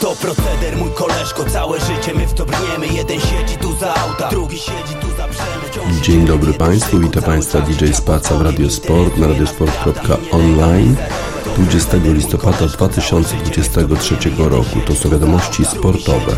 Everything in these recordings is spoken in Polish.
To proceder, mój koleżko, całe życie my w to brniemy. Jeden siedzi tu za auta, drugi siedzi tu za brzemy. Dzień dobry Państwu, witam Państwa DJ Spaca w Radio Sport na radiosport.online 20 listopada 2023 roku. To są wiadomości sportowe.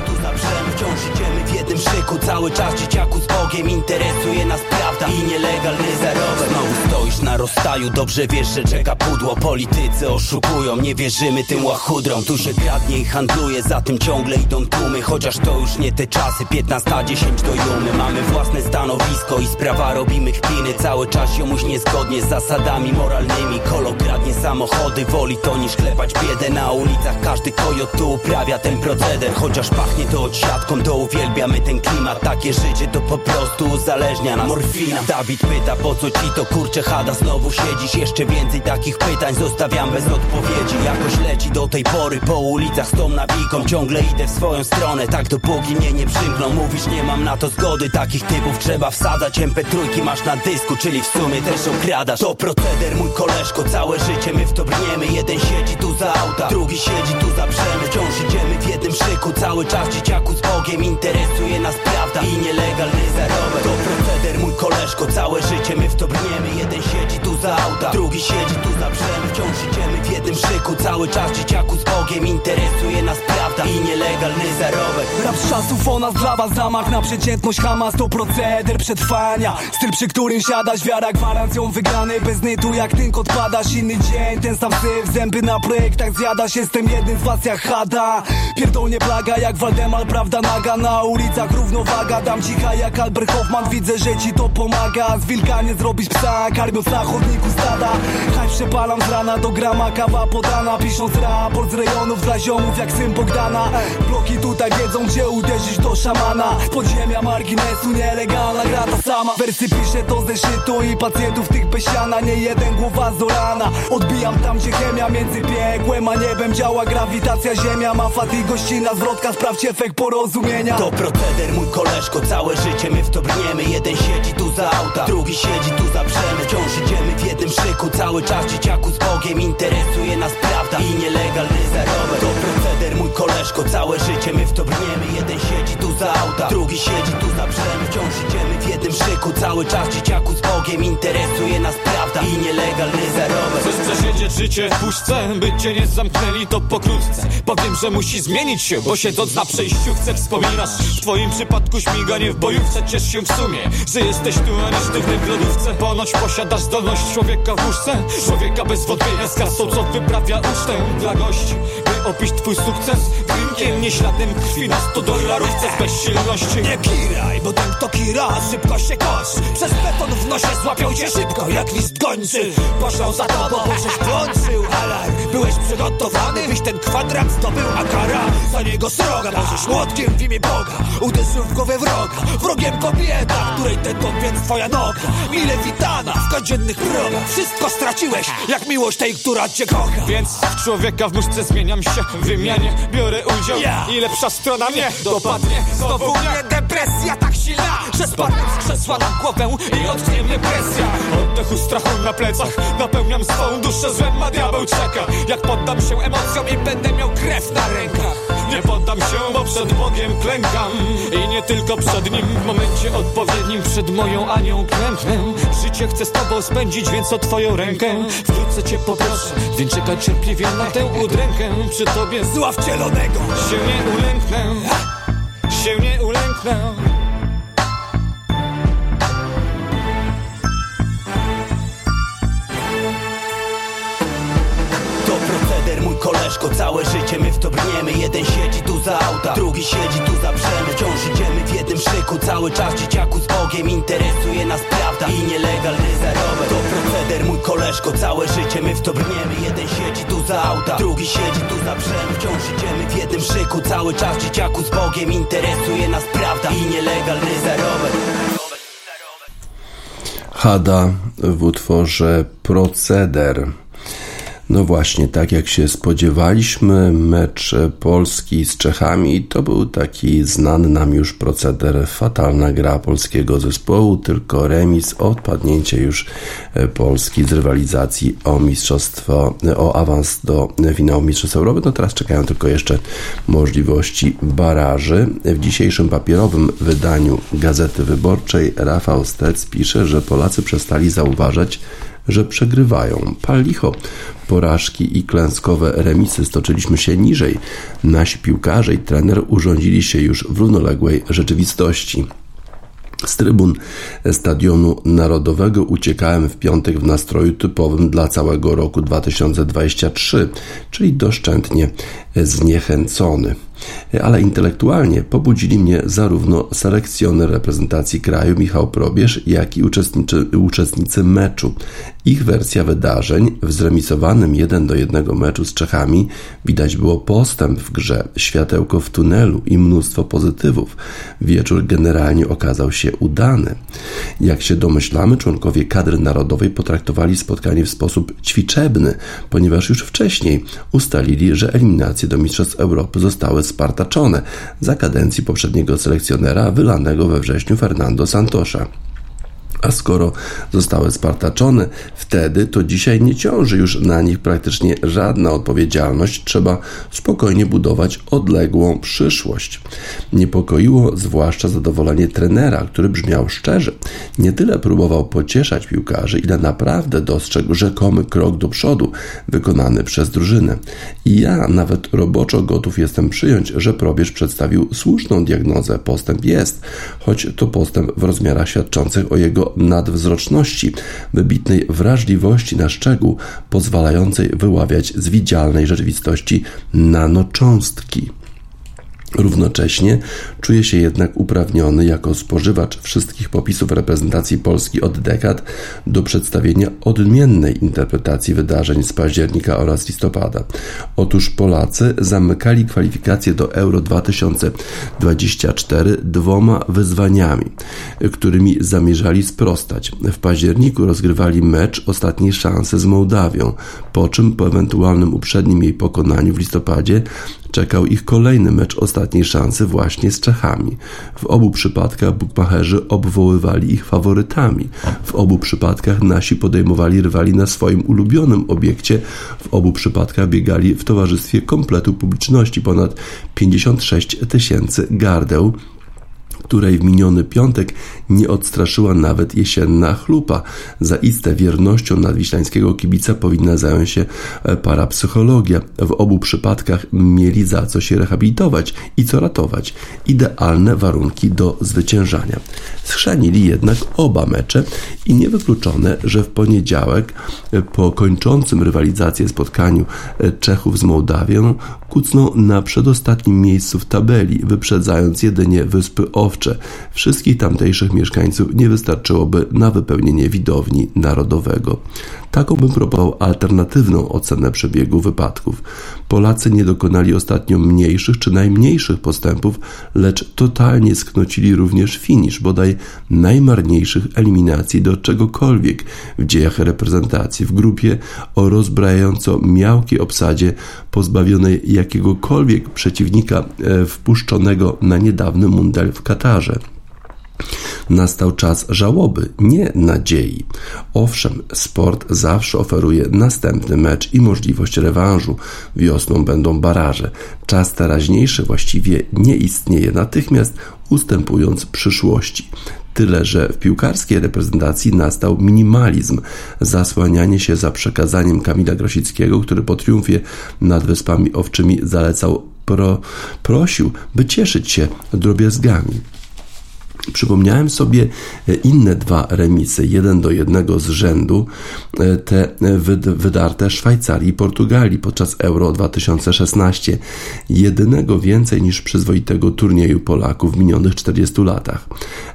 Cały czas dzieciaku z Bogiem Interesuje nas prawda i nielegalny zarobek stoisz na rozstaju, dobrze wiesz, że czeka pudło. Politycy oszukują, nie wierzymy tym łachudrom. Tu się kradnie i handluje, za tym ciągle idą tłumy. Chociaż to już nie te czasy, 15 10 do jumy. Mamy własne stanowisko i sprawa robimy chpiny Cały czas jomuś niezgodnie z zasadami moralnymi. Kolo kradnie samochody, woli to niż klepać biedę. Na ulicach każdy kojot tu uprawia ten proceder. Chociaż pachnie to odsiadką, to uwielbiamy ten klimat. Takie życie to po prostu uzależnia nas. Morfina. Dawid pyta, po co ci to kurcze chada Znowu siedzisz, jeszcze więcej takich pytań Zostawiam bez odpowiedzi, jakoś leci do tej pory Po ulicach z tą nawiką, ciągle idę w swoją stronę Tak dopóki mnie nie przymkną. Mówisz, nie mam na to zgody Takich typów trzeba wsadzać. MP3 masz na dysku, czyli w sumie też okradasz. To proceder, mój koleżko, całe życie my w to brniemy Jeden siedzi tu za auta, drugi siedzi tu za brzemy. Wciąż idziemy w jednym szyku, cały czas dzieciaku z Bogiem. Interesuje nas prawda i nielegalny zarobek Proceder, mój koleżko, całe życie my w to brniemy. Jeden siedzi tu za auta, drugi siedzi tu za brzemy Wciąż idziemy w jednym szyku, cały czas dzieciaku z Bogiem. Interesuje nas prawda i nielegalny zarobek. Rap z czasów o nas dla was zamach na przeciętność Hamas to proceder przetrwania. Styl przy którym siadasz, wiara gwarancją wygranej Bez nytu jak tynk odpadasz, inny dzień Ten sam syf, zęby na projektach zjadasz Jestem jednym z was jak Hada. Pierdolnie plaga jak Waldemar, prawda naga Na ulicach równowaga, dam cicha jak Albert Hoffman Widzę, że ci to pomaga. Z wilka nie zrobić psa, karmiąc na chodniku stada. Haj przepalam z rana do grama, kawa podana Pisząc raport z rejonów dla ziomów jak syn Bogdana Bloki tutaj wiedzą, gdzie uderzyć do szamana. Podziemia marginesu, nielegalna gra ta sama. Wersy piszę to ze szytu i pacjentów tych besiana Nie jeden głowa zorana Odbijam tam, gdzie chemia między piekłem a niebem Działa. Grawitacja, ziemia ma fat i gościna Zwrotka, sprawdź efekt porozumienia. To proceder, mój koleżko, całe życie my w to brniemy. Jeden siedzi tu za auta, drugi siedzi tu za brzemy Wciąż idziemy jednym szyku, cały czas dzieciaku z Bogiem Interesuje nas prawda i nielegalny zarobek To proceder, mój koleżko, całe życie my w to brniemy. Jeden siedzi tu za auta, drugi siedzi tu za brzemy Wciąż idziemy w jednym szyku, cały czas dzieciaku z Bogiem Interesuje nas prawda i nielegalny zarobek Chcesz przesiedzieć życie w puszce, by cię nie zamknęli to pokrótce. Powiem, że musi zmienić się, bo siedząc na przejściu chcę wspominasz W twoim przypadku śmiganie w bojówce Ciesz się w sumie, że jesteś tu, a nie w lodówce. Ponoć posiadasz zdolność w łóżce. Człowieka bez wątpienia z kasą, co wyprawia ucztę. Dla gości By opić twój sukces. Drinkiem, nie śladem krwi na 100 dolarówce z bezsilności. Nie kiraj, bo ten kto kira, szybko się kosz Przez beton w nosie złapią cię szybko jak list gończy. Poszło za tobą, bo żeś włączył. Alarm. Byłeś przygotowany, byś ten kwadrat zdobył A kara za niego sroga. Możesz młotkiem w imię Boga Uderzył w głowę wroga. Wrogiem kobieta, której ten więc twoja noga. Mile witana w codziennych progach Wszystko straciłeś, jak miłość tej, która cię kocha? Więc w człowieka w muszce zmieniam się W wymianie biorę udział. I lepsza strona mnie dopadnie. Znowu mnie depresja tak silna Że spadnę z krzesła na głowę I odknie presja. Oddechu strachu na plecach Napełniam swą duszę złem, a diabeł czeka. Jak poddam się emocjom i będę miał krew na rękach. Nie poddam się, bo przed Bogiem klękam. I nie tylko przed Nim W momencie odpowiednim przed moją Anią klęknę. Życie chcę z Tobą spędzić, więc o Twoją rękę. Wkrótce Cię poproszę, więc czekaj cierpliwie na tę udrękę. Przy Tobie Zła wcielonego się nie ulęknę. Się nie ulęknę koleżko, całe życie my w to brniemy. Jeden siedzi tu za auta, drugi siedzi tu za brzemy. Wciąż idziemy w jednym szyku, cały czas dzieciaku z Bogiem Interesuje nas prawda i nielegalny zarobek To proceder, mój koleżko, całe życie my w to brniemy. Jeden siedzi tu za auta, drugi siedzi tu za brzemy. Wciąż idziemy w jednym szyku, cały czas dzieciaku z Bogiem Interesuje nas prawda i nielegalny zarobek Hada w utworze Proceder. No właśnie, tak jak się spodziewaliśmy, mecz Polski z Czechami to był taki znany nam już proceder, fatalna gra polskiego zespołu, tylko remis, odpadnięcie już Polski z rywalizacji o mistrzostwo, o awans do finału Mistrzostw Europy. No teraz czekają tylko jeszcze możliwości baraży. W dzisiejszym papierowym wydaniu Gazety Wyborczej Rafał Stec pisze, że Polacy przestali zauważać, że przegrywają. Pal licho. Porażki i klęskowe remisy stoczyliśmy się niżej. Nasi piłkarze i trener urządzili się już w równoległej rzeczywistości. Z trybun Stadionu Narodowego uciekałem w piątek w nastroju typowym dla całego roku 2023, czyli doszczętnie zniechęcony ale intelektualnie pobudzili mnie zarówno selekcjoner reprezentacji kraju Michał Probierz, jak i uczestnicy, uczestnicy meczu. Ich wersja wydarzeń w zremisowanym 1 do 1 meczu z Czechami widać było postęp w grze, światełko w tunelu i mnóstwo pozytywów. Wieczór generalnie okazał się udany. Jak się domyślamy, członkowie kadry narodowej potraktowali spotkanie w sposób ćwiczebny, ponieważ już wcześniej ustalili, że eliminacje do Mistrzostw Europy zostały spartaczone za kadencji poprzedniego selekcjonera wylanego we wrześniu Fernando Santosza. A skoro zostały spartaczone, wtedy to dzisiaj nie ciąży już na nich praktycznie żadna odpowiedzialność, trzeba spokojnie budować odległą przyszłość. Niepokoiło zwłaszcza zadowolenie trenera, który brzmiał szczerze. Nie tyle próbował pocieszać piłkarzy, ile naprawdę dostrzegł rzekomy krok do przodu wykonany przez drużynę. I ja nawet roboczo gotów jestem przyjąć, że probierz przedstawił słuszną diagnozę. Postęp jest, choć to postęp w rozmiarach świadczących o jego nadwzroczności, wybitnej wrażliwości na szczegół, pozwalającej wyławiać z widzialnej rzeczywistości nanocząstki. Równocześnie czuje się jednak uprawniony jako spożywacz wszystkich popisów reprezentacji Polski od dekad do przedstawienia odmiennej interpretacji wydarzeń z października oraz listopada. Otóż Polacy zamykali kwalifikacje do Euro 2024 dwoma wyzwaniami, którymi zamierzali sprostać. W październiku rozgrywali mecz ostatniej szansy z Mołdawią, po czym po ewentualnym uprzednim jej pokonaniu w listopadzie czekał ich kolejny mecz ostatniej szansy właśnie z Czechami. W obu przypadkach bukmacherzy obwoływali ich faworytami. W obu przypadkach nasi podejmowali rywali na swoim ulubionym obiekcie. W obu przypadkach biegali w towarzystwie kompletu publiczności ponad 56 tysięcy gardeł której w miniony piątek nie odstraszyła nawet jesienna chlupa. Zaiste wiernością nadwiślańskiego kibica powinna zająć się e, parapsychologia. W obu przypadkach mieli za co się rehabilitować i co ratować. Idealne warunki do zwyciężania. Schrzanili jednak oba mecze i niewykluczone, że w poniedziałek e, po kończącym rywalizację spotkaniu e, Czechów z Mołdawią kucną na przedostatnim miejscu w tabeli, wyprzedzając jedynie wyspy Owcze. Wszystkich tamtejszych mieszkańców nie wystarczyłoby na wypełnienie widowni narodowego. Taką bym proponował alternatywną ocenę przebiegu wypadków. Polacy nie dokonali ostatnio mniejszych czy najmniejszych postępów, lecz totalnie sknocili również finisz, bodaj najmarniejszych eliminacji do czegokolwiek w dziejach reprezentacji w grupie o rozbrajająco miałkiej obsadzie pozbawionej jakiegokolwiek przeciwnika e, wpuszczonego na niedawny mundial w Katarze. Nastał czas żałoby, nie nadziei. Owszem, sport zawsze oferuje następny mecz i możliwość rewanżu. Wiosną będą baraże. Czas teraźniejszy właściwie nie istnieje natychmiast, ustępując przyszłości. Tyle, że w piłkarskiej reprezentacji nastał minimalizm, zasłanianie się za przekazaniem Kamila Grosickiego, który po triumfie nad Wyspami Owczymi zalecał, pro, prosił, by cieszyć się drobiazgami. Przypomniałem sobie e, inne dwa remisy, jeden do jednego z rzędu, e, te wydarte Szwajcarii i Portugalii podczas Euro 2016, jedynego więcej niż przyzwoitego turnieju Polaków w minionych 40 latach.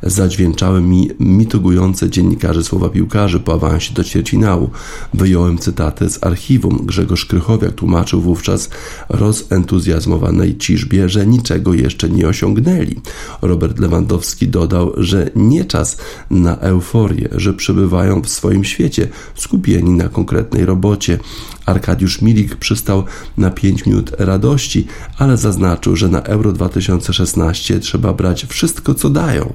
Zadźwięczały mi mitugujące dziennikarzy słowa piłkarzy po awansie do ćwierćfinału. Wyjąłem cytaty z archiwum. Grzegorz Krychowiak tłumaczył wówczas rozentuzjazmowanej ciżbie, że niczego jeszcze nie osiągnęli. Robert Lewandowski do dodał, że nie czas na euforię, że przebywają w swoim świecie skupieni na konkretnej robocie, Arkadiusz Milik przystał na 5 minut radości, ale zaznaczył, że na Euro 2016 trzeba brać wszystko, co dają.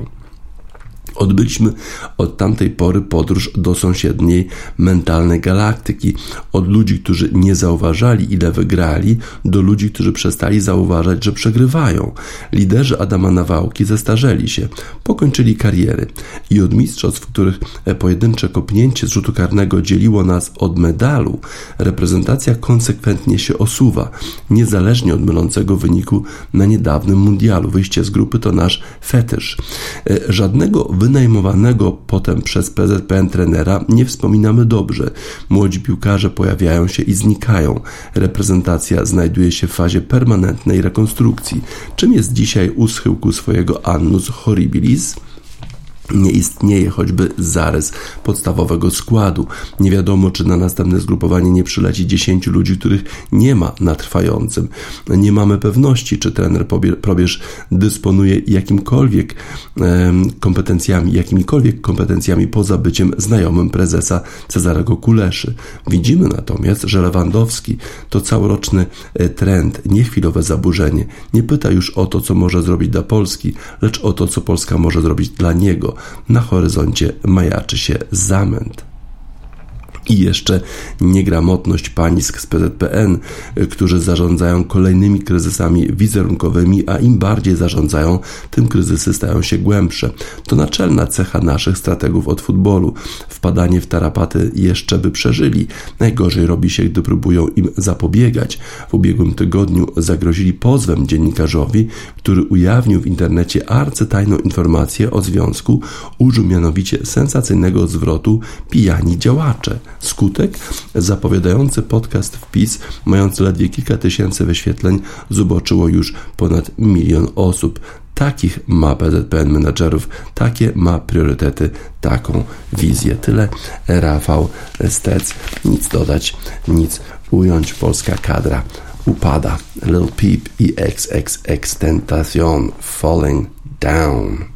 Odbyliśmy od tamtej pory podróż do sąsiedniej mentalnej galaktyki. Od ludzi, którzy nie zauważali, ile wygrali, do ludzi, którzy przestali zauważać, że przegrywają. Liderzy Adama Nawałki zestarzeli się, pokończyli kariery i od mistrzostw, w których pojedyncze kopnięcie z rzutu karnego dzieliło nas od medalu, reprezentacja konsekwentnie się osuwa, niezależnie od mylącego wyniku na niedawnym mundialu. Wyjście z grupy to nasz fetysz. E, żadnego wynajmowanego potem przez PZPN trenera nie wspominamy dobrze. Młodzi piłkarze pojawiają się i znikają. Reprezentacja znajduje się w fazie permanentnej rekonstrukcji. Czym jest dzisiaj u schyłku swojego annus horribilis? Nie istnieje choćby zarys podstawowego składu. Nie wiadomo, czy na następne zgrupowanie nie przyleci 10 ludzi, których nie ma na trwającym. Nie mamy pewności, czy trener Probierz dysponuje jakimkolwiek kompetencjami, jakimikolwiek kompetencjami poza byciem znajomym prezesa Cezarego Kuleszy. Widzimy natomiast, że Lewandowski to całoroczny e, trend, nie chwilowe zaburzenie. Nie pyta już o to, co może zrobić dla Polski, lecz o to, co Polska może zrobić dla niego na horyzoncie majaczy się zamęt i jeszcze niegramotność panisk z PZPN, którzy zarządzają kolejnymi kryzysami wizerunkowymi, a im bardziej zarządzają, tym kryzysy stają się głębsze. To naczelna cecha naszych strategów od futbolu. Wpadanie w tarapaty jeszcze by przeżyli. Najgorzej robi się, gdy próbują im zapobiegać. W ubiegłym tygodniu zagrozili pozwem dziennikarzowi, który ujawnił w internecie arcytajną informację o związku, użył mianowicie sensacyjnego zwrotu pijani działacze. Skutek? Zapowiadający podcast wpis, mający ledwie kilka tysięcy wyświetleń, zobaczyło już ponad milion osób. Takich ma PZPN menadżerów, takie ma priorytety, taką wizję. Tyle Rafał Stec. Nic dodać, nic ująć. Polska kadra upada. Lil Peep i XXX Tentacion falling down.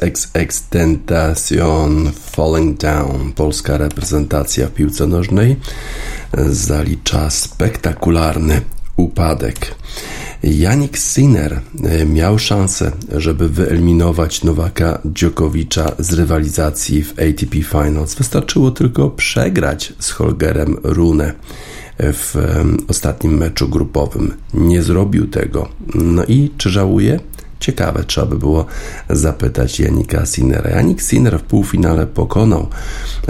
XXX Tentacion Falling Down. Polska reprezentacja w piłce nożnej zalicza spektakularny upadek. Janik Sinner e, miał szansę, żeby wyeliminować Nowaka Dziokowicza z rywalizacji w ATP Finals. Wystarczyło tylko przegrać z Holgerem Rune w ostatnim meczu grupowym. Nie zrobił tego. No i czy żałuje? Ciekawe, trzeba by było zapytać Janika Sinnera. Janik Sinner w półfinale pokonał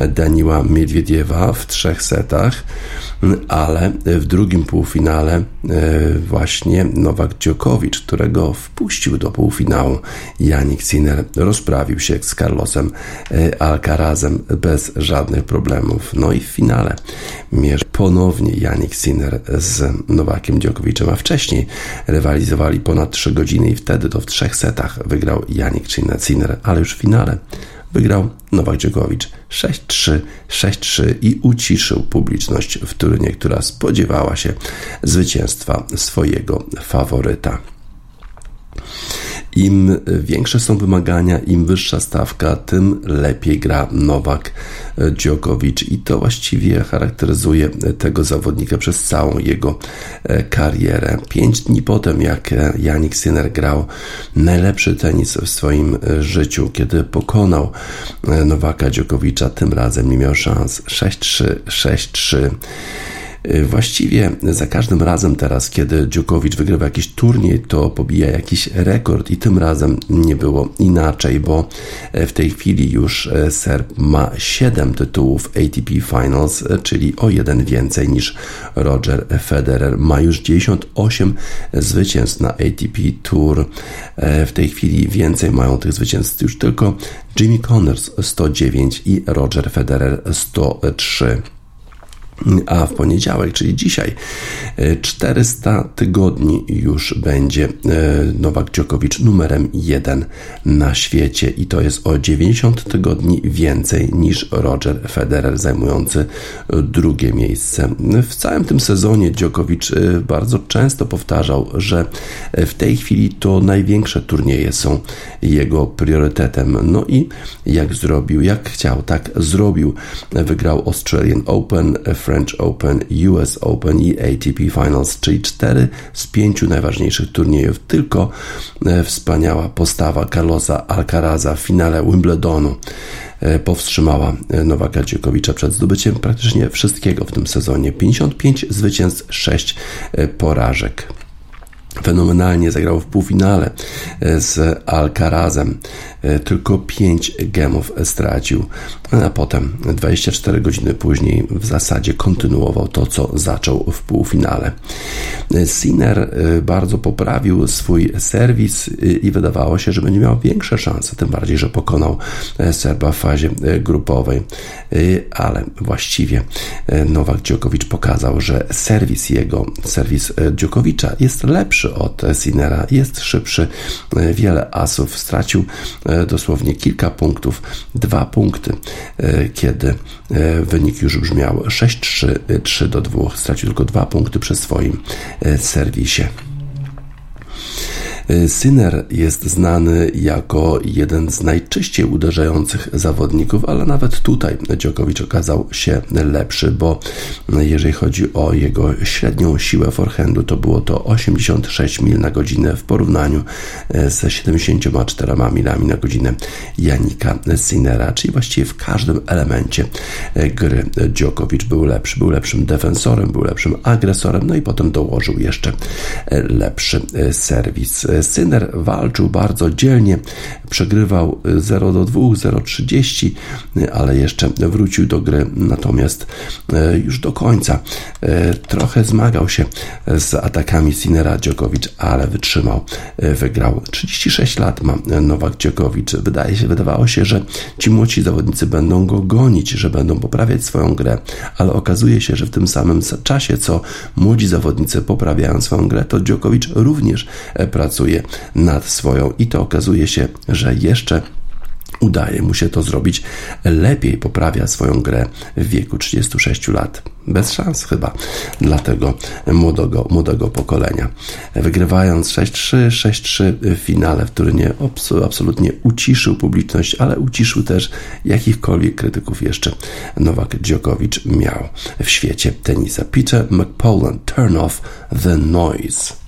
Daniła Miedwiediewa w trzech setach ale w drugim półfinale właśnie Nowak Dziokowicz, którego wpuścił do półfinału Janik Sinner, rozprawił się z Carlosem e, Alcarazem bez żadnych problemów. No i w finale mierzy ponownie Janik Sinner z Nowakiem Dziokowiczem, a wcześniej rywalizowali ponad 3 godziny i wtedy to w trzech setach wygrał Janik Sinner, ale już w finale wygrał Nowak Dziokowicz 6-3, 6-3 i uciszył publiczność w Turynie, która spodziewała się zwycięstwa swojego faworyta. Im większe są wymagania, im wyższa stawka, tym lepiej gra Nowak Djokovic i to właściwie charakteryzuje tego zawodnika przez całą jego e, karierę. Pięć dni potem, jak Janik Sinner grał najlepszy tenis w swoim e, życiu, kiedy pokonał e, Nowaka Djokovicza, tym razem nie miał szans 6-3, 6-3. Y, właściwie za każdym razem teraz, kiedy Dziukowicz wygrywa jakiś turniej, to pobija jakiś rekord i tym razem nie było inaczej, bo e, w tej chwili już e, Serb ma 7 tytułów ATP Finals, czyli o jeden więcej niż Roger Federer. Ma już 98 zwycięstw na ATP Tour. W tej chwili więcej mają tych zwycięstw już tylko Jimmy Connors 109 i Roger Federer 103 a w poniedziałek, czyli dzisiaj, 400 e, tygodni już będzie e, Nowak Djokovic numerem jeden na świecie i to jest o 90 tygodni więcej niż Roger Federer zajmujący drugie miejsce. W całym tym sezonie Djokovic e, bardzo często powtarzał, że w tej chwili to największe turnieje są jego priorytetem. No i jak zrobił, jak chciał, tak zrobił. Wygrał Australian Open, French Open, US Open i ATP Finals, czyli cztery z pięciu najważniejszych turniejów. Tylko e, wspaniała postawa Carlosa Alcaraza w finale Wimbledonu e, powstrzymała e, Nowaka Dziokowicza przed zdobyciem praktycznie wszystkiego w tym sezonie. 55 zwycięstw, 6 porażek fenomenalnie zagrał w półfinale z Alcarazem. E, tylko 5 gemów stracił, a potem 24 godziny później w zasadzie kontynuował to, co zaczął w półfinale. E, Sinner e, bardzo poprawił swój serwis i wydawało się, że będzie miał większe szanse, tym bardziej, że pokonał Serba w fazie grupowej, ale właściwie Nowak Djokovic pokazał, że serwis jego, serwis Djokovicza jest lepszy od Sinnera, jest szybszy, wiele asów stracił E, dosłownie kilka punktów, dwa punkty, e, kiedy e, wynik już brzmiał 6-3, 3 do 2. Stracił tylko dwa punkty przy swoim serwisie. Y, Sinner jest znany jako jeden z najczyściej uderzających zawodników, ale nawet tutaj Dziokowicz okazał się lepszy, bo jeżeli chodzi o jego średnią siłę forehandu, to było to 86 mil na godzinę w porównaniu y, ze 74 milami na godzinę Janika Sinnera, czyli właściwie w każdym elemencie y, gry Dziokowicz był lepszy. Był lepszym defensorem, był lepszym agresorem, no i potem dołożył jeszcze lepszy serwis. Syner walczył bardzo dzielnie, przegrywał 0 do 2, 0,30, ale jeszcze wrócił do gry, natomiast e, już do końca e, trochę zmagał się z atakami Sinera Dziokowicz, ale wytrzymał, e, wygrał. 36 lat ma Nowak Dziokowicz. Wydaje się, wydawało się, że ci młodzi zawodnicy będą go gonić, że będą poprawiać swoją grę, ale okazuje się, że w tym samym czasie, co młodzi zawodnicy poprawiają swoją grę, to Dziokowicz również pracuje nad swoją i to okazuje się, że jeszcze udaje mu się to zrobić, lepiej poprawia swoją grę w wieku 36 lat. Bez szans chyba dla tego młodego, młodego pokolenia. Wygrywając 6-3, 6-3 w finale w Turynie absolutnie uciszył publiczność, ale uciszył też jakichkolwiek krytyków jeszcze Nowak Djokovic miał w świecie tenisa. Peter McPollan, Turn Off the Noise.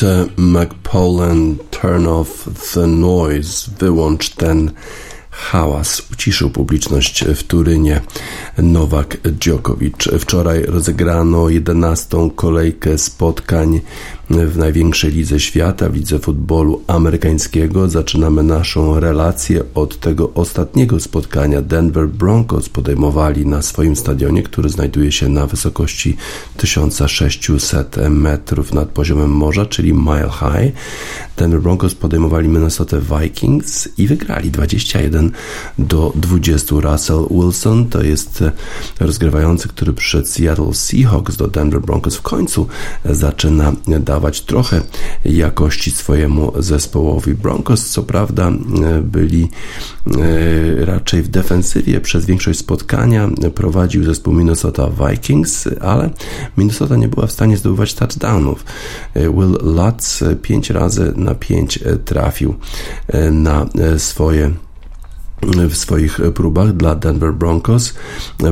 Peter McPollan, Turn Off the Noise, wyłącz ten hałas uciszył publiczność w Turynie. Nowak Djokovic. Wczoraj rozegrano 11. kolejkę spotkań w największej lidze świata, w lidze futbolu amerykańskiego. Zaczynamy naszą relację od tego ostatniego spotkania. Denver Broncos podejmowali na swoim stadionie, który znajduje się na wysokości 1600 metrów nad poziomem morza, czyli Mile High. Denver Broncos podejmowali Minnesota Vikings i wygrali 21 do 20. Russell Wilson to jest rozgrywający, który przed Seattle Seahawks do Denver Broncos w końcu zaczyna dawać trochę jakości swojemu zespołowi. Broncos, co prawda, byli e, raczej w defensywie przez większość spotkania. Prowadził zespół Minnesota Vikings, ale Minnesota nie była w stanie zdobywać touchdownów. E, Will Lutz 5 razy na 5 trafił e, na swoje w swoich próbach dla Denver Broncos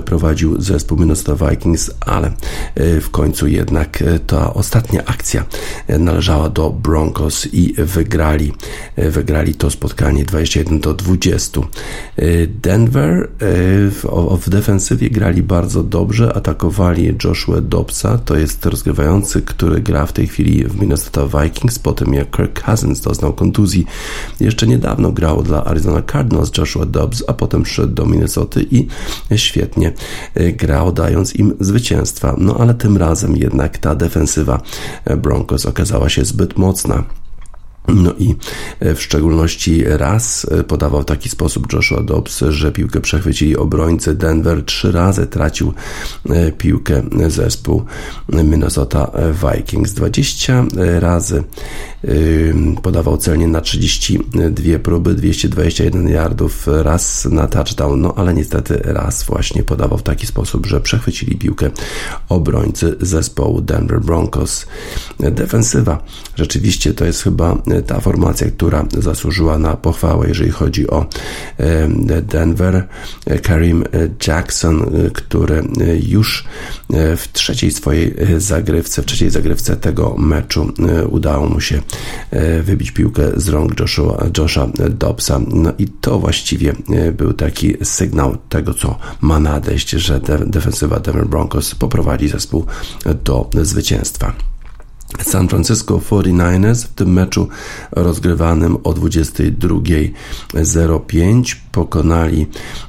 prowadził zespół Minnesota Vikings, ale e, w końcu jednak e, ta ostatnia akcja należała do Broncos i wygrali, e, wygrali to spotkanie 21 do 20. Denver w, w defensywie grali bardzo dobrze, atakowali Joshua Dobbsa, to jest rozgrywający, który gra w tej chwili w Minnesota Vikings, po tym jak Kirk Cousins doznał kontuzji. Jeszcze niedawno grał dla Arizona Cardinals Joshua Joshua Dobbs, a potem szedł do Minnesoty i świetnie e, grał, dając im zwycięstwa. No ale tym razem jednak ta defensywa Broncos okazała się zbyt mocna. No i e, w szczególności raz e, podawał w taki sposób Joshua Dobbs, że piłkę przechwycili obrońcy Denver. Trzy razy tracił e, piłkę zespół Minnesota Vikings. 20 razy podawał celnie na 32 próby, 221 yardów, raz na touchdown, no ale niestety raz właśnie podawał w taki sposób, że przechwycili piłkę obrońcy zespołu Denver Broncos. Defensywa rzeczywiście to jest chyba ta formacja, która zasłużyła na pochwałę, jeżeli chodzi o Denver. Karim Jackson, który już w trzeciej swojej zagrywce, w trzeciej zagrywce tego meczu udało mu się wybić piłkę z rąk Joshua, Josha. No i to właściwie był taki sygnał tego, co ma nadejść, że defensywa Denver Broncos poprowadzi zespół do zwycięstwa. San Francisco 49ers w tym meczu rozgrywanym o 22.05 pokonali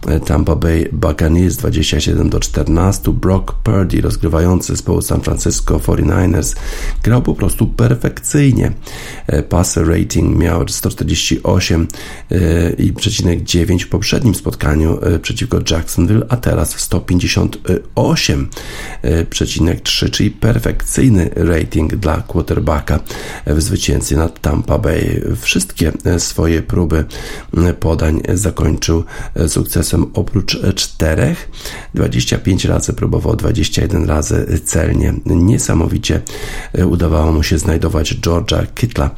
e, Tampa Bay Buccaneers 27 do 14. Brock Purdy rozgrywający zespołu San Francisco 49ers grał po prostu perfekcyjnie. E, passer rating miał 148 e, i przecinek 9 w poprzednim spotkaniu przeciwko Jacksonville, a teraz 158,3, czyli perfekcyjny rating dla dla quarterbacka w zwycięstwie nad Tampa Bay. Wszystkie swoje próby podań zakończył sukcesem oprócz czterech. 25 razy próbował, 21 razy celnie. Niesamowicie udawało mu się znajdować Georgia Kittla,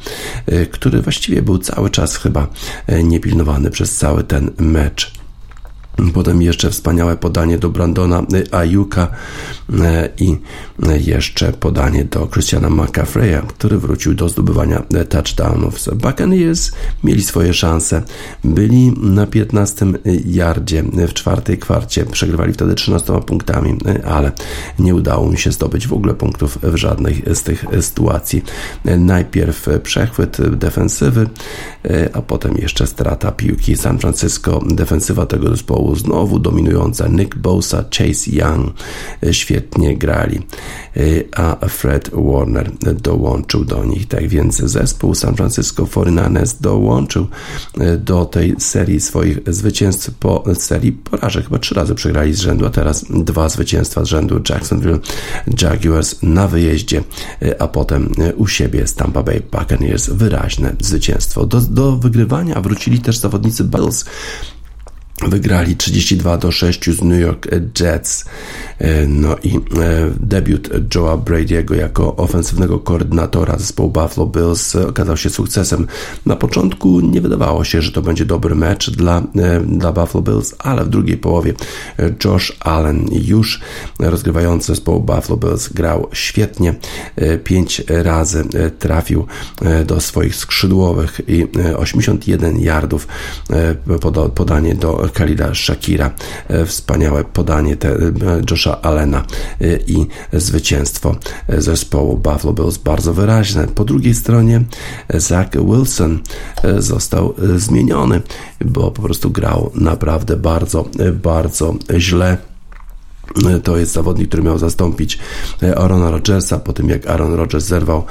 który właściwie był cały czas chyba niepilnowany przez cały ten mecz. Potem jeszcze wspaniałe podanie do Brandona Ayuka e, i jeszcze podanie do Christiana McCaffrey'a, który wrócił do zdobywania touchdownów. Buccaneers mieli swoje szanse. Byli na 15 yardzie w czwartej kwarcie. Przegrywali wtedy 13 punktami, ale nie udało mi się zdobyć w ogóle punktów w żadnej z tych sytuacji. Najpierw przechwyt defensywy, a potem jeszcze strata piłki. San Francisco, defensywa tego zespołu zespołu znowu dominująca Nick Bosa, Chase Young e, świetnie grali, e, a Fred Warner dołączył do nich. Tak więc zespół San Francisco 49ers dołączył e, do tej serii swoich zwycięstw po serii porażek. Chyba trzy razy przegrali z rzędu, a teraz dwa zwycięstwa z rzędu Jacksonville Jaguars na wyjeździe, a potem u siebie z Tampa Bay Buccaneers wyraźne zwycięstwo. Do, do wygrywania wrócili też zawodnicy Bills Wygrali 32 do 6 z New York Jets. E, no i e, debiut Joe'a Brady'ego jako ofensywnego koordynatora zespołu Buffalo Bills okazał się sukcesem. Na początku nie wydawało się, że to będzie dobry mecz dla, e, dla Buffalo Bills, ale w drugiej połowie Josh Allen już rozgrywający zespołu Buffalo Bills grał świetnie. Pięć razy trafił do swoich skrzydłowych i 81 yardów podanie do Khalida Shakira. Wspaniałe podanie te Josha Allena y, i zwycięstwo zespołu Buffalo Bills bardzo wyraźne. Po drugiej stronie Zach Wilson został zmieniony, bo po prostu grał naprawdę bardzo, bardzo źle to jest zawodnik, który miał zastąpić e, Arona Rodgersa po tym, jak Aaron Rodgers zerwał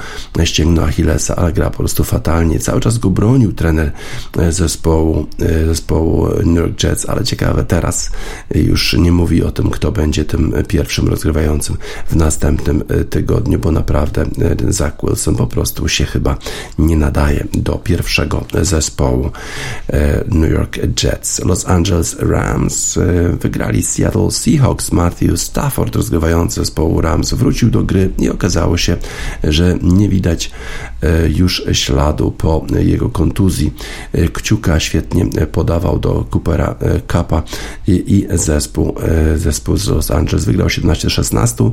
ścięgno Achillesa, ale gra po prostu fatalnie. Cały czas go bronił trener e, zespołu, e, zespołu New York Jets, ale ciekawe, teraz już nie mówi o tym, kto będzie tym pierwszym rozgrywającym w następnym tygodniu, bo naprawdę Zach Wilson po prostu się chyba nie nadaje do pierwszego zespołu New York Jets. Los Angeles Rams wygrali Seattle Seahawks. Matthew Stafford, rozgrywający zespołu Rams, wrócił do gry i okazało się, że nie widać e, już śladu po jego kontuzji. E, Kciuka świetnie podawał do Coopera Kappa i, i zespół, e, zespół z Los Angeles wygrał 17-16.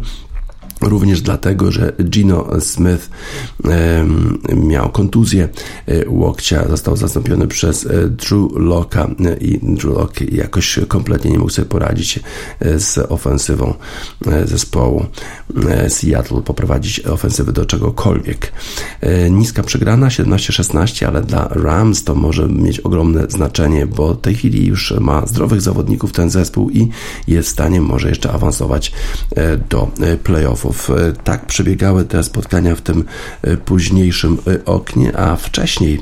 Również dlatego, że Gino Smith miał kontuzję e, łokcia, został zastąpiony przez e, Drew Locka e, i Drew Lock jakoś kompletnie nie mógł sobie poradzić z ofensywą zespołu Seattle, poprowadzić ofensywę do czegokolwiek. Niska przegrana 17-16, ale dla Rams to może mieć ogromne znaczenie, bo w tej chwili już ma zdrowych zawodników ten zespół i jest w stanie może jeszcze awansować do playoffów E, tak przebiegały te spotkania w tym e, późniejszym e, oknie, a wcześniej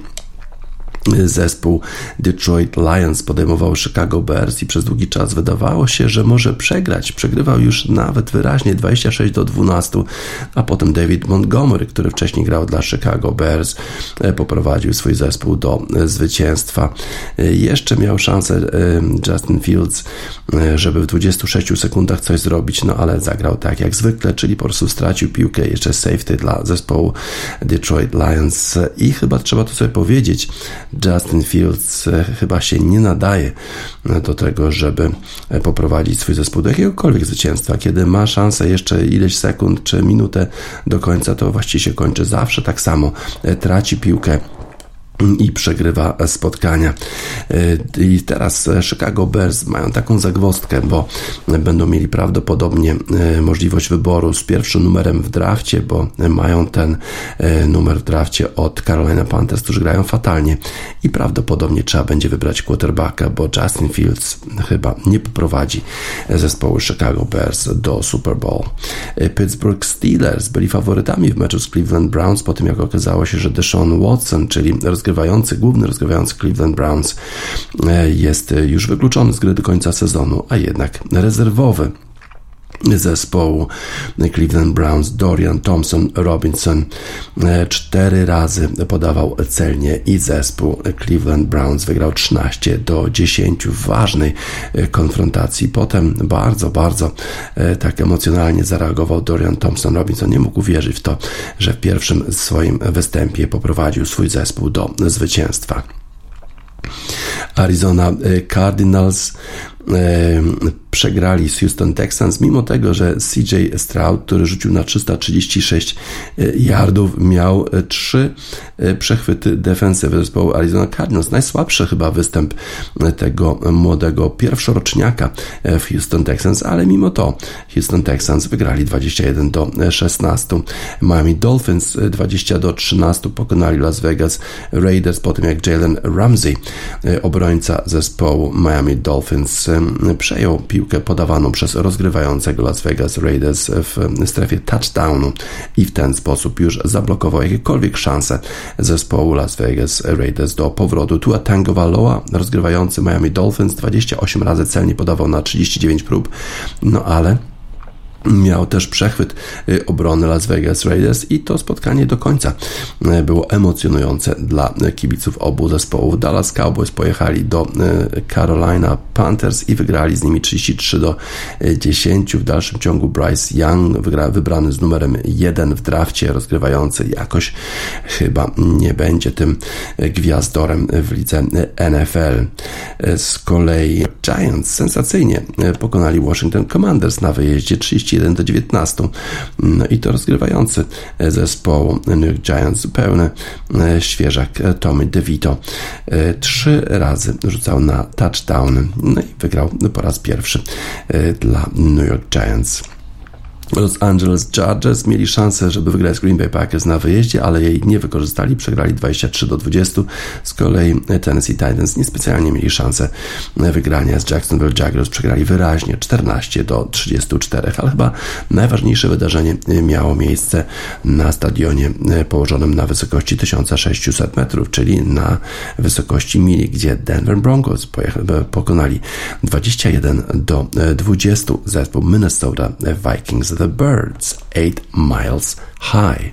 zespół Detroit Lions podejmował Chicago Bears i przez długi czas wydawało się, że może przegrać. Przegrywał już nawet wyraźnie 26 do 12, a potem David Montgomery, który wcześniej grał dla Chicago Bears, e, poprowadził swój zespół do e, zwycięstwa. E, jeszcze miał szansę Justin Fields, żeby w 26 sekundach coś zrobić, no ale zagrał tak jak zwykle, czyli po prostu stracił piłkę, jeszcze safety dla zespołu Detroit Lions i chyba trzeba to sobie powiedzieć, Justin Fields e, chyba się nie nadaje e, do tego, żeby e, poprowadzić swój zespół do jakiegokolwiek zwycięstwa. Kiedy ma szansę jeszcze ileś sekund czy minutę do końca, to właściwie się kończy zawsze tak samo. Traci piłkę i przegrywa spotkania. E, I teraz Chicago Bears mają taką zagwostkę, bo będą mieli prawdopodobnie e, możliwość wyboru z pierwszym numerem w drafcie, bo mają ten e, numer w drafcie od Carolina Panthers, którzy grają fatalnie i prawdopodobnie trzeba będzie wybrać quarterbacka, bo Justin Fields chyba nie poprowadzi zespołu Chicago Bears do Super Bowl. Pittsburgh Steelers byli faworytami w meczu z Cleveland Browns po tym, jak okazało się, że Deshaun Watson, czyli rozgrywający, główny rozgrywający Cleveland Browns e, jest już wykluczony z gry do końca sezonu, a jednak rezerwowy zespołu Cleveland Browns Dorian Thompson Robinson e, cztery razy podawał celnie i zespół Cleveland Browns wygrał 13 do 10 w ważnej e, konfrontacji. Potem bardzo, bardzo e, tak emocjonalnie zareagował Dorian Thompson Robinson. Nie mógł uwierzyć w to, że w pierwszym swoim występie poprowadził swój zespół do zwycięstwa. Arizona Cardinals przegrali z Houston Texans, mimo tego, że CJ Stroud, który rzucił na 336 e, yardów, miał e, trzy e, przechwyty defensywy zespołu Arizona Cardinals. Najsłabszy chyba występ tego młodego pierwszoroczniaka w Houston Texans, ale mimo to Houston Texans wygrali 21 do 16. Miami Dolphins 20 do 13 pokonali Las Vegas Raiders po tym jak Jalen Ramsey, obrońca zespołu Miami Dolphins, przejął piłkę podawaną przez rozgrywającego Las Vegas Raiders w strefie touchdownu i w ten sposób już zablokował jakiekolwiek szanse zespołu Las Vegas Raiders do powrotu. Tua Tango Valoa, rozgrywający Miami Dolphins, 28 razy celnie podawał na 39 prób, no ale Miał też przechwyt y, obrony Las Vegas Raiders i to spotkanie do końca y, było emocjonujące dla kibiców obu zespołów. Dallas Cowboys pojechali do y, Carolina Panthers i wygrali z nimi 33 do 10. W dalszym ciągu Bryce Young wybrany z numerem 1 w drafcie rozgrywający jakoś chyba nie będzie tym gwiazdorem w lidze NFL. Z kolei Giants sensacyjnie pokonali Washington Commanders na wyjeździe 31 do 19. No i to rozgrywający zespołu New York Giants zupełny świeżak Tommy DeVito. Trzy razy rzucał na touchdown no i wygrał po raz pierwszy dla New York Giants. Los Angeles Chargers mieli szansę, żeby wygrać z Green Bay Packers na wyjeździe, ale jej nie wykorzystali, przegrali 23 do 20. Z kolei Tennessee Titans niespecjalnie mieli szansę wygrania. Z Jacksonville Jaguars, przegrali wyraźnie 14 do 34, ale chyba najważniejsze wydarzenie miało miejsce na stadionie położonym na wysokości 1600 metrów, czyli na wysokości mili, gdzie Denver Broncos pokonali 21 do 20 zespół Minnesota Vikings the birds eight miles high.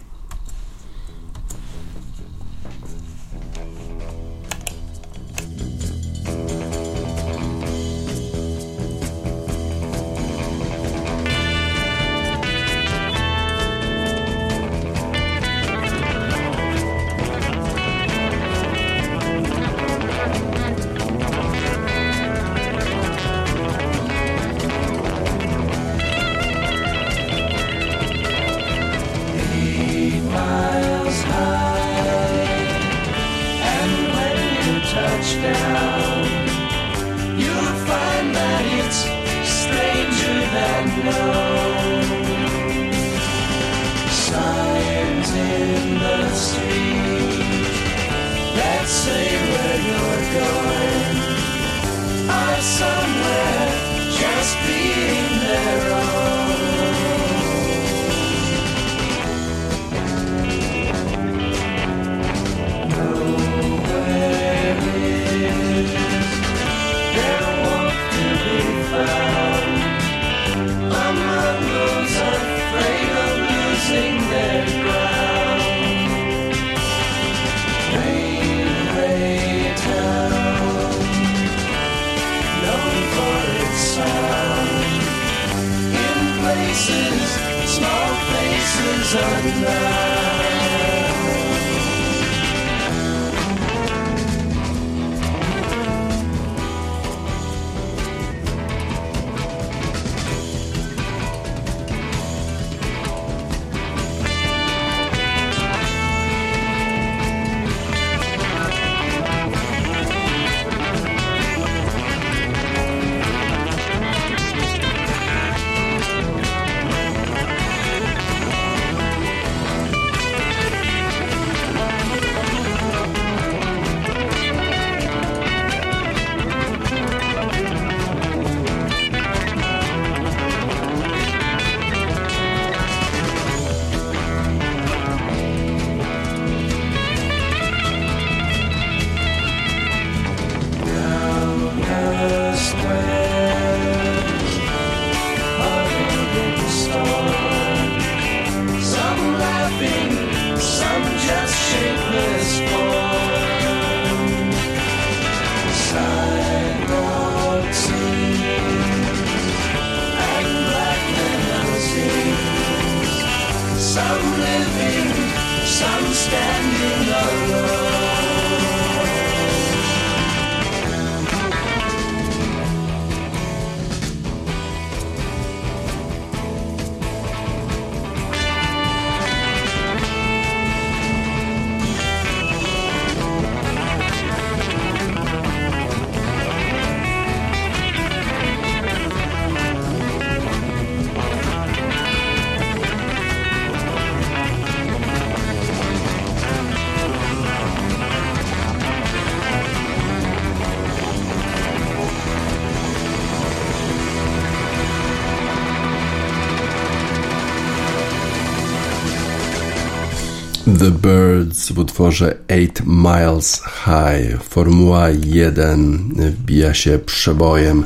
Birds w utworze Eight Miles High. Formuła 1 wbija się przebojem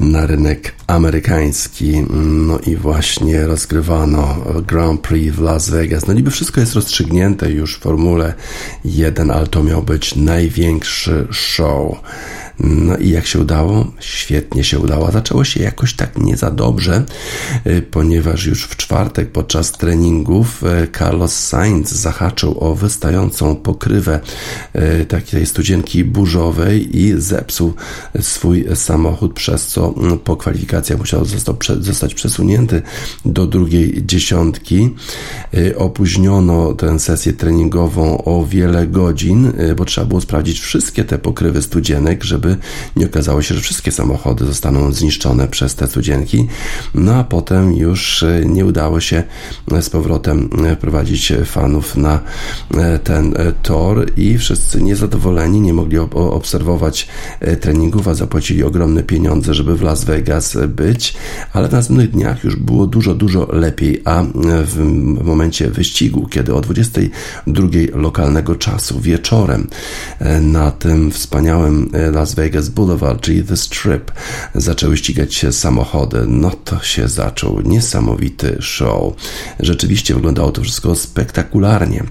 na rynek amerykański. No i właśnie rozgrywano Grand Prix w Las Vegas. No niby wszystko jest rozstrzygnięte już w Formule 1, ale to miał być największy show No i jak się udało? Świetnie się udało. Zaczęło się jakoś tak nie za dobrze, ponieważ już w czwartek podczas treningów Carlos Sainz zahaczył o wystającą pokrywę takiej studzienki burzowej i zepsuł swój samochód, przez co mm, po kwalifikacjach musiał zostać przesunięty do drugiej dziesiątki. Opóźniono tę sesję treningową o wiele godzin, bo trzeba było sprawdzić wszystkie te pokrywy studzienek, żeby nie okazało się, że wszystkie samochody zostaną zniszczone przez te studzienki. No a potem już nie udało się z powrotem prowadzić fanów na ten tor i wszyscy niezadowoleni nie mogli obserwować treningów, a zapłacili ogromne pieniądze, żeby w Las Vegas być, ale w następnych dniach już było dużo, dużo lepiej, a w momencie wyścigu, kiedy o 22 lokalnego czasu wieczorem na tym wspaniałym Las Vegas Boulevard, czyli The Strip, zaczęły ścigać się samochody, no to się zaczął niesamowity show. Rzeczywiście wyglądało to wszystko spektakularnie.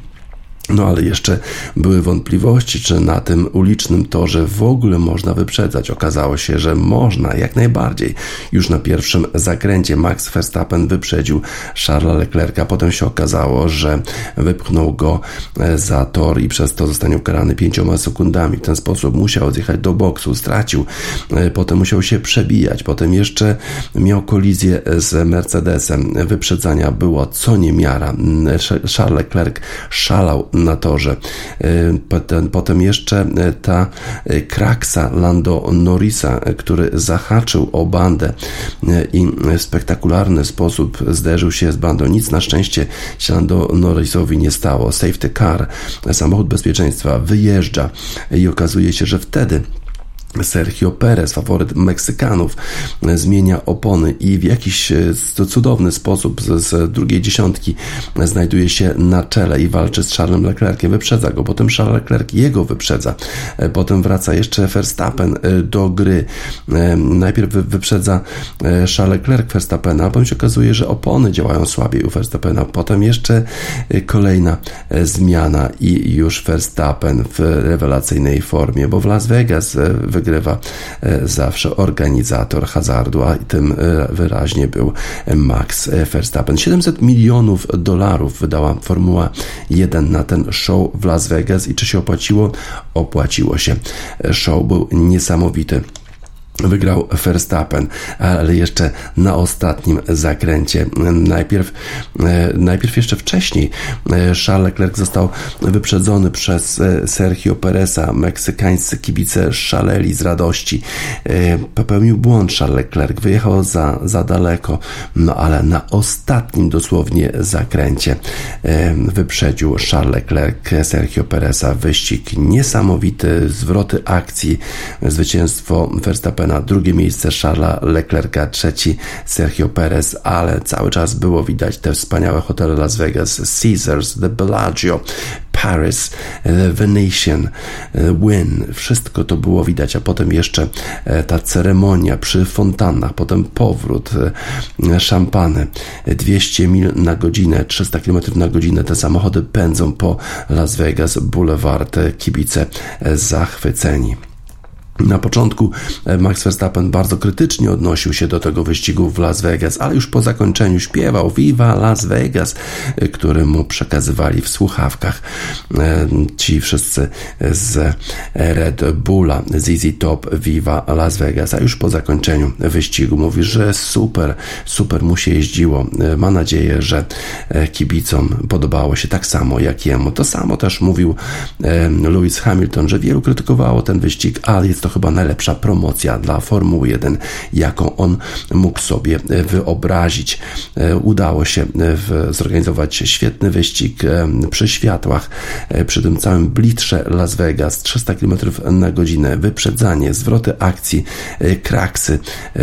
No ale jeszcze były wątpliwości, czy na tym ulicznym torze w ogóle można wyprzedzać. Okazało się, że można, jak najbardziej. Już na pierwszym zakręcie Max Verstappen wyprzedził Charlesa Leclerca. Potem się okazało, że wypchnął go e, za tor i przez to zostanie ukarany pięcioma sekundami. W ten sposób musiał odjechać do boksu, stracił. E, potem musiał się przebijać. Potem jeszcze miał kolizję z Mercedesem. Wyprzedzania było co niemiara. Charles Leclerc szalał na torze. E, potem, potem jeszcze e, ta e, kraksa Lando Norrisa, który zahaczył o bandę i w spektakularny sposób zderzył się z bandą. Nic na szczęście się Lando Norrisowi nie stało. Safety car, samochód bezpieczeństwa wyjeżdża i okazuje się, że wtedy Sergio Perez, faworyt Meksykanów, zmienia opony i w jakiś e, cudowny sposób z, z, drugiej dziesiątki znajduje się na czele i walczy z Charlesem Leclerciem, wyprzedza go, potem Charles Leclerc jego wyprzedza, e, potem wraca jeszcze Verstappen e, do gry. Najpierw wyprzedza Charles Leclerc Verstappena, a potem się okazuje, że opony działają słabiej u Verstappena, potem jeszcze kolejna zmiana i już Verstappen w rewelacyjnej formie, bo w Las Vegas wygrywa e, zawsze organizator hazardu, a tym e, wyraźnie był Max Verstappen. 700 milionów dolarów wydała Formuła 1 na ten show w Las Vegas i czy się opłaciło? Opłaciło się. Show był niesamowity wygrał Verstappen, ale jeszcze na ostatnim zakręcie. Najpierw, e, najpierw jeszcze wcześniej e, Charles Leclerc został wyprzedzony przez e, Sergio Pereza. Meksykańscy kibice szaleli z radości. Popełnił błąd Charles Leclerc, wyjechał za, za daleko, no ale na ostatnim dosłownie zakręcie wyprzedził Charles Leclerc Sergio Pereza. Wyścig niesamowity, zwroty akcji, zwycięstwo Verstappen na drugie miejsce Charlesa Leclerca, trzeci Sergio Perez, ale cały czas było widać te wspaniałe hotele Las Vegas, Caesars, The Bellagio, Paris, The Venetian, Win, wszystko to było widać, a potem jeszcze e, ta ceremonia przy fontannach, potem powrót, e, szampany, 200 mil na godzinę, 300 km na godzinę, te samochody pędzą po Las Vegas Boulevard, kibice e, zachwyceni. Na początku e, Max Verstappen bardzo krytycznie odnosił się do tego wyścigu w Las Vegas, ale już po zakończeniu śpiewał Viva Las Vegas, e, który mu przekazywali w słuchawkach e, ci wszyscy z Red Bulla, ZZ Top, Viva Las Vegas, a już po zakończeniu wyścigu mówi, że super, super mu się jeździło. Ma nadzieję, że kibicom podobało się tak samo jak jemu. To samo też mówił Lewis Hamilton, że wielu krytykowało ten wyścig, ale jest to to chyba najlepsza promocja dla Formuły 1, jaką on mógł sobie wyobrazić. E, udało się e, zorganizować świetny wyścig e, przy światłach, przy tym całym blitrze Las Vegas, 300 km na godzinę, wyprzedzanie, zwroty akcji, kraksy,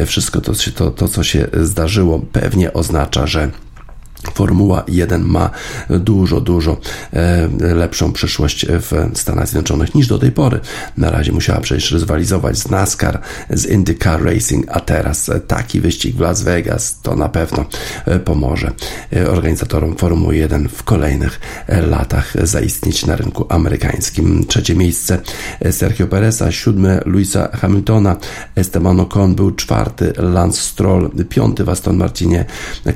wszystko to, to, to co się zdarzyło pewnie oznacza, że Formuła 1 ma dużo, dużo e, lepszą przyszłość w Stanach Zjednoczonych niż do tej pory. Na razie musiała przecież rywalizować z NASCAR, z IndyCar Racing, a teraz taki wyścig w Las Vegas to na pewno e, pomoże e, organizatorom Formuły 1 w kolejnych latach zaistnieć na rynku amerykańskim. Trzecie miejsce Sergio Pereza, siódme Luisa Hamiltona, Esteban Ocon był czwarty, Lance Stroll, piąty w Aston Martinie,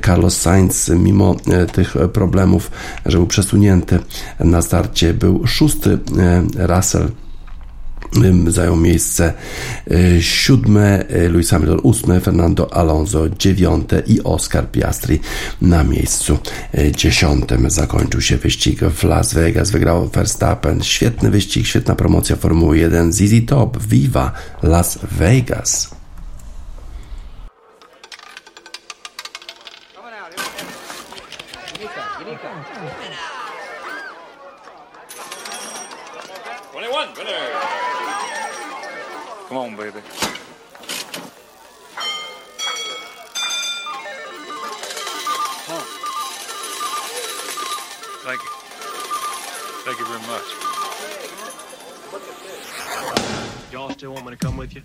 Carlos Sainz, mimo E, tych problemów, że był przesunięty na starcie, był szósty e, Russell zajął miejsce e, siódme, Lewis Hamilton ósme, Fernando Alonso dziewiąte i Oscar Piastri na miejscu dziesiątym. Zakończył się wyścig w Las Vegas, wygrał Verstappen. Świetny wyścig, świetna promocja Formuły 1. ZZ Top, Viva Las Vegas. Come on, baby. Huh. Thank you. Thank you very much. Y'all still want me to come with you?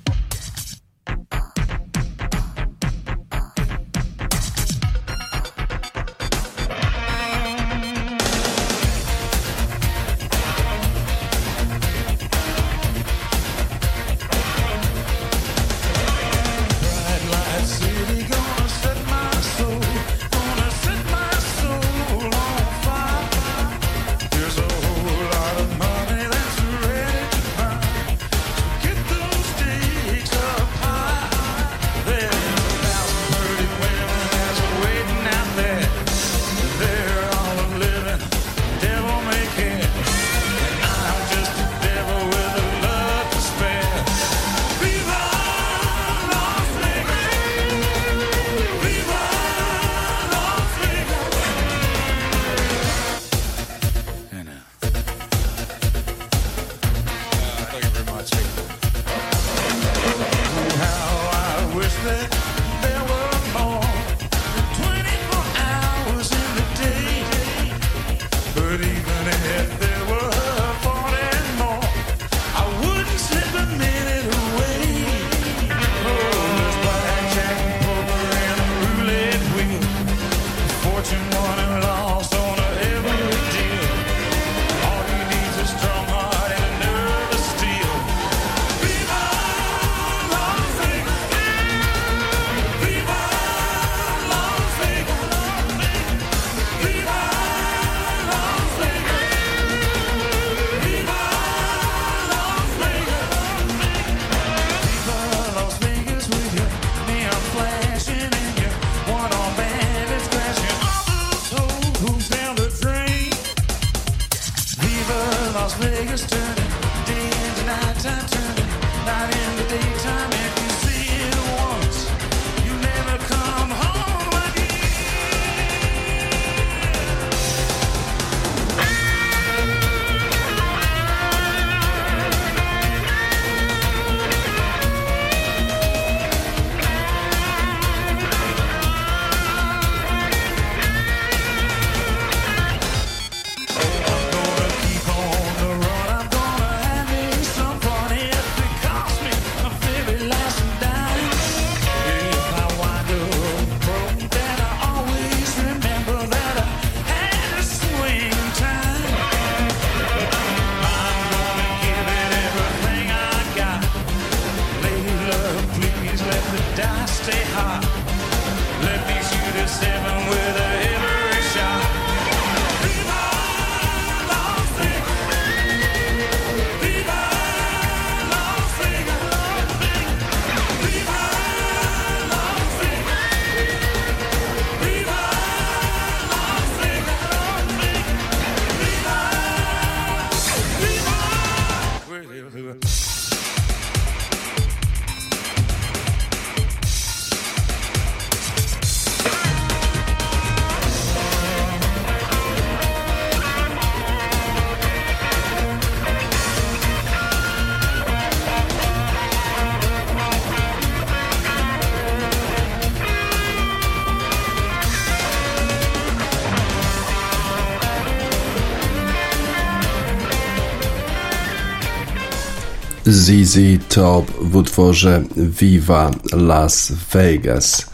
ZZ Top w utworze Viva Las Vegas.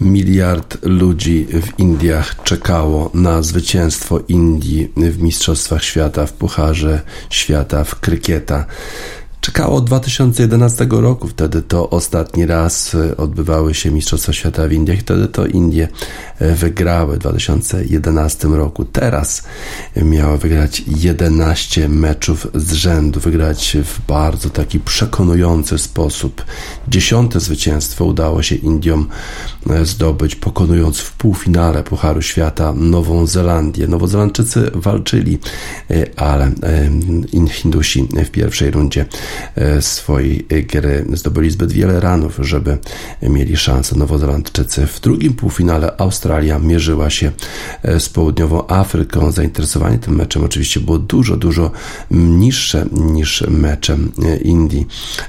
Miliard ludzi w Indiach czekało na zwycięstwo Indii w Mistrzostwach Świata w Pucharze Świata w krykieta. Czekało od 2011 roku, wtedy to ostatni raz e, odbywały się Mistrzostwa Świata w Indiach, wtedy to Indie e, wygrały w 2011 roku. Teraz miały wygrać 11 meczów z rzędu, wygrać w bardzo taki przekonujący sposób. Dziesiąte zwycięstwo udało się Indiom e, zdobyć, pokonując w półfinale Pucharu Świata Nową Zelandię. Nowozelandczycy walczyli, ale Hindusi w pierwszej rundzie swojej gry. Zdobyli zbyt wiele ranów, żeby mieli szansę Nowozelandczycy. W drugim półfinale Australia mierzyła się e, z południową Afryką. Zainteresowanie tym meczem oczywiście było dużo, dużo niższe niż meczem e, Indii.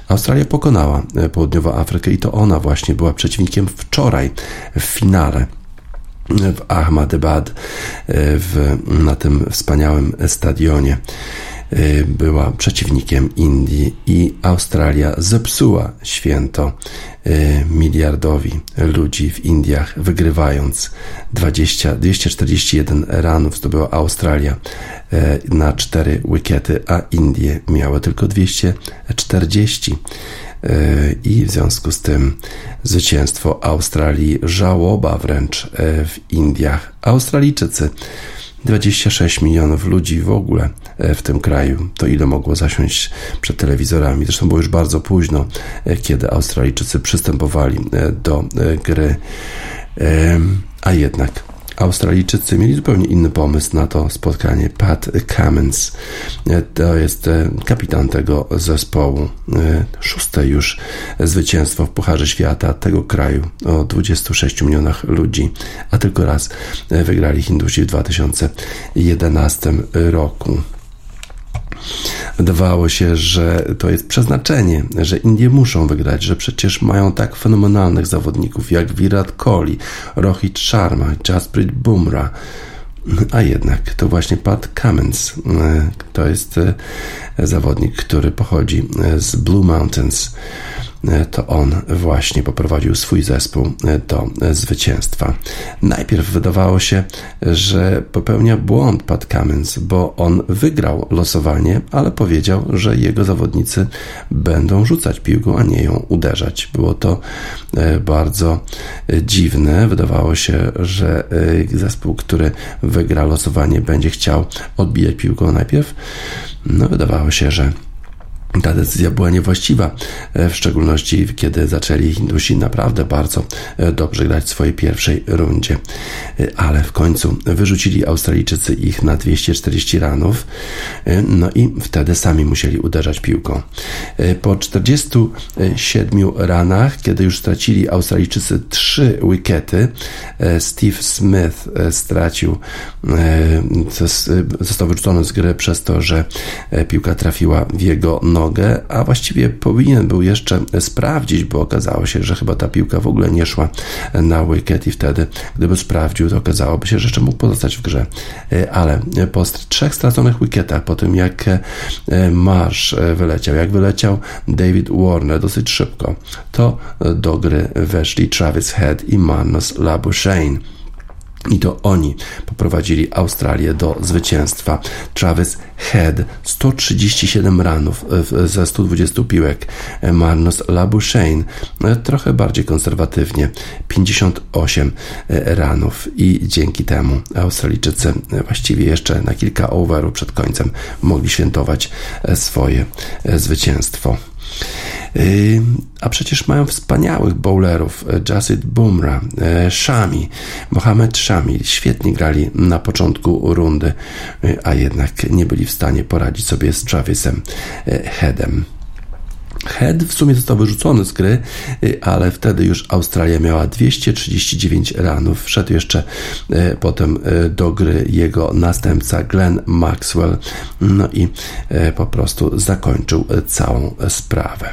Australia pokonała południową Afrykę i to ona właśnie była przeciwnikiem wczoraj w finale w Ahmadabad w, na tym wspaniałym stadionie. Y, była przeciwnikiem Indii i Australia zepsuła święto y, miliardowi ludzi w Indiach, wygrywając 20, 241 ranów zdobyła Australia y, na 4 wikety, a Indie miały tylko 240 i w związku z tym zwycięstwo Australii, żałoba wręcz w Indiach. Australijczycy 26 milionów ludzi w ogóle e, w tym kraju. To ile mogło zasiąść przed telewizorami? Zresztą było już bardzo późno, e, kiedy Australijczycy przystępowali e, do gry. A jednak Australijczycy mieli zupełnie inny pomysł na to spotkanie. Pat Cummins to jest e, kapitan tego zespołu. E, szóste już zwycięstwo w Pucharze Świata tego kraju o 26 milionach ludzi, a tylko raz e, wygrali Hindusi w 2011 roku. Wydawało się, że to jest przeznaczenie, że Indie muszą wygrać, że przecież mają tak fenomenalnych zawodników jak Virat Kohli, Rohit Sharma, Jasprit Bumrah. A jednak to właśnie Pat Cummins to jest e, zawodnik, który pochodzi e, z Blue Mountains E, to on właśnie poprowadził swój zespół e, do e, zwycięstwa. Najpierw wydawało się, że popełnia błąd Pat Cummins, bo on wygrał losowanie, ale powiedział, że jego zawodnicy będą rzucać piłką, a nie ją uderzać. Było to bardzo dziwne. Wydawało się, że zespół, który wygra losowanie, będzie chciał odbijać piłką najpierw. No, wydawało się, że ta decyzja była niewłaściwa, e, w szczególności kiedy zaczęli Hindusi naprawdę bardzo e, dobrze grać w swojej pierwszej rundzie. E, ale w końcu wyrzucili Australijczycy ich na 240 ranów, no i wtedy sami musieli uderzać piłką. Po 47 ranach, kiedy już stracili Australijczycy 3 wikety, Steve Smith stracił, został wyrzucony z gry przez to, że piłka trafiła w jego nogę a właściwie powinien był jeszcze sprawdzić, bo okazało się, że chyba ta piłka w ogóle nie szła na wicket i wtedy, gdyby sprawdził, to okazałoby się, że jeszcze mógł pozostać w grze. E, ale po trzech straconych wicketach, po tym jak e, Marsh e, wyleciał, jak wyleciał David Warner dosyć szybko, to do gry weszli Travis Head i Manos Labuschagne. I to oni poprowadzili Australię do zwycięstwa. Travis Head 137 ranów ze 120 piłek. Marnos Labuschagne e, trochę bardziej konserwatywnie 58 e, ranów i dzięki temu Australijczycy e, właściwie jeszcze na kilka overów przed końcem mogli świętować swoje zwycięstwo. A przecież mają wspaniałych bowlerów. Jasid Bumrah, Shami, Mohamed Shami. Świetnie grali na początku rundy, a jednak nie byli w stanie poradzić sobie z Travisem Headem. Head w sumie został wyrzucony z gry, ale wtedy już Australia miała 239 ranów. Wszedł jeszcze potem do gry jego następca Glenn Maxwell, no i po prostu zakończył całą sprawę.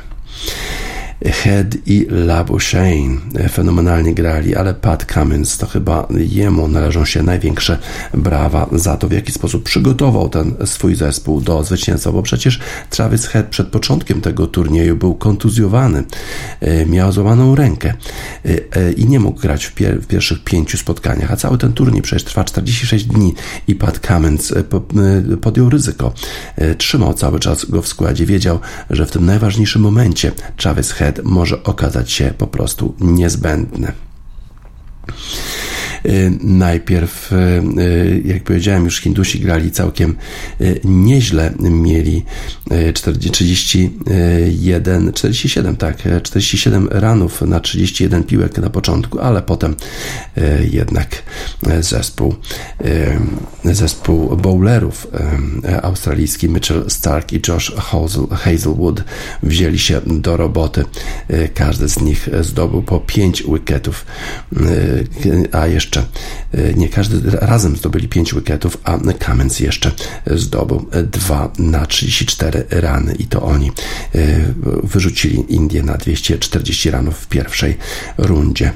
Head i Labuschagne fenomenalnie grali, ale Pat Cummins to chyba jemu należą się największe brawa za to, w jaki sposób przygotował ten swój zespół do zwycięstwa, bo przecież Travis Head przed początkiem tego turnieju był kontuzjowany, e, miał złamaną rękę e, e, i nie mógł grać w, pier w pierwszych pięciu spotkaniach, a cały ten turniej przecież trwa 46 dni i Pat Cummins podjął ryzyko. Trzymał cały czas go w składzie, wiedział, że w tym najważniejszym momencie Travis Head może okazać się po prostu niezbędny. Y, najpierw, y, y, jak powiedziałem, już Hindusi grali całkiem nieźle, mieli 31, 47, tak, 47 ranów na 31 piłek na początku, ale potem jednak zespół, zespół bowlerów australijski Mitchell Stark i Josh Hazelwood wzięli się do roboty. Każdy z nich zdobył po 5 wicketów, a jeszcze jeszcze e, nie każdy razem zdobyli 5 wicketów, a Cummins jeszcze zdobył 2 na 34 rany i to oni e, wyrzucili Indię na 240 ranów w pierwszej rundzie.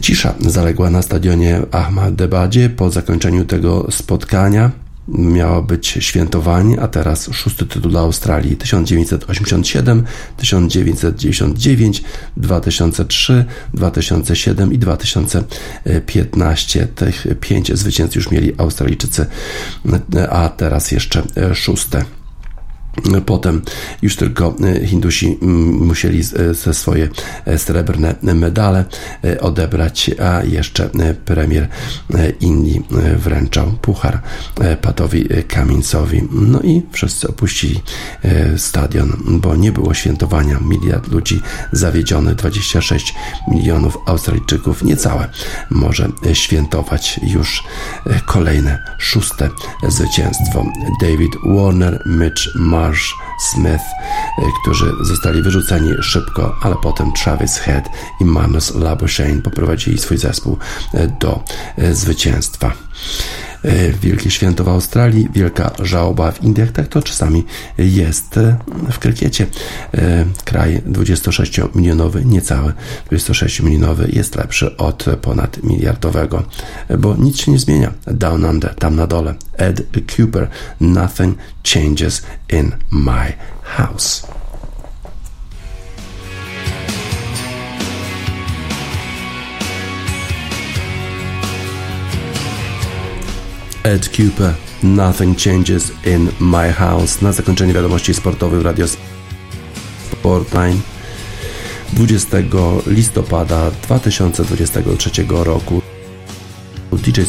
Cisza zaległa na stadionie Ahmadebadzie po zakończeniu tego spotkania miało być świętowanie, a teraz szósty tytuł dla Australii 1987, 1999, 2003, 2007 i 2015. Tych pięć zwycięstw już mieli Australijczycy, a teraz jeszcze szóste. Potem już tylko e, Hindusi musieli ze swoje e, srebrne medale e, odebrać, a jeszcze premier Indii wręczał puchar Patowi Kaminsowi. No i wszyscy opuścili stadion, bo nie było świętowania. Miliard ludzi zawiedziony, 26 milionów Australijczyków, niecałe, może świętować już kolejne szóste zwycięstwo. David Warner, Mitch Marsh, Marsh, Smith, e, którzy zostali wyrzuceni szybko, ale potem Travis Head i Manus Labuschagne poprowadzili swój zespół e, do e, zwycięstwa. Wielkie święto w Australii, wielka żałoba w Indiach, tak to czasami jest w krykiecie. Kraj 26-milionowy, niecały 26-milionowy jest lepszy od ponad miliardowego, bo nic się nie zmienia. Down under, tam na dole. Ed Cooper, nothing changes in my house. Ed Cooper, Nothing Changes in My House. Na zakończenie wiadomości sportowych w Radio Sportline 20 listopada 2023 roku. DJ